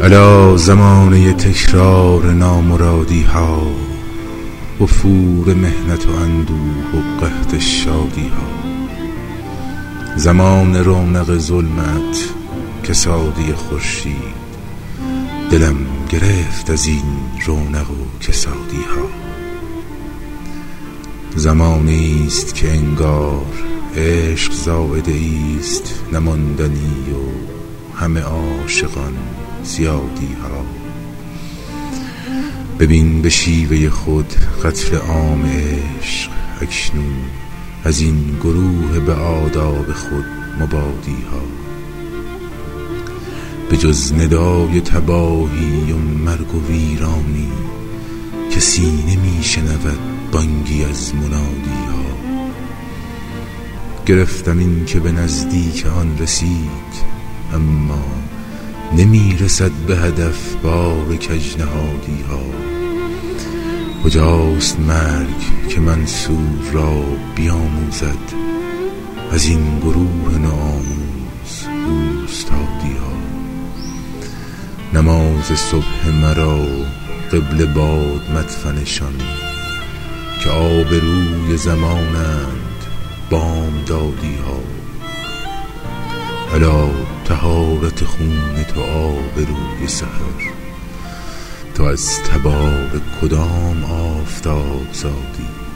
الا زمانه تکرار نامرادی ها وفور مهنت و اندوه و قحط شادی ها. زمان رونق ظلمت کسادی خورشید دلم گرفت از این رونق و کسادی ها. زمانی است که انگار عشق زائده است نماندنی و همه عاشقان زیادی ها ببین به شیوه خود قتل عام عشق اکنون از این گروه به آداب خود مبادی ها به جز ندای تباهی و مرگ و ویرانی کسی نمی شنود بانگی از منادی ها گرفتم این که به نزدیک آن رسید اما نمی رسد به هدف بار کجنهادی ها. کجاست مرگ که منصور را بیاموزد از این گروه ناموز اوستادی ها؟ نماز صبح مرا قبل باد مدفنشان که آبروی زمانند بامدادی ها. الا تهارت خون تو آبروی سحر. تو از تبار کدام آفتاب زادی؟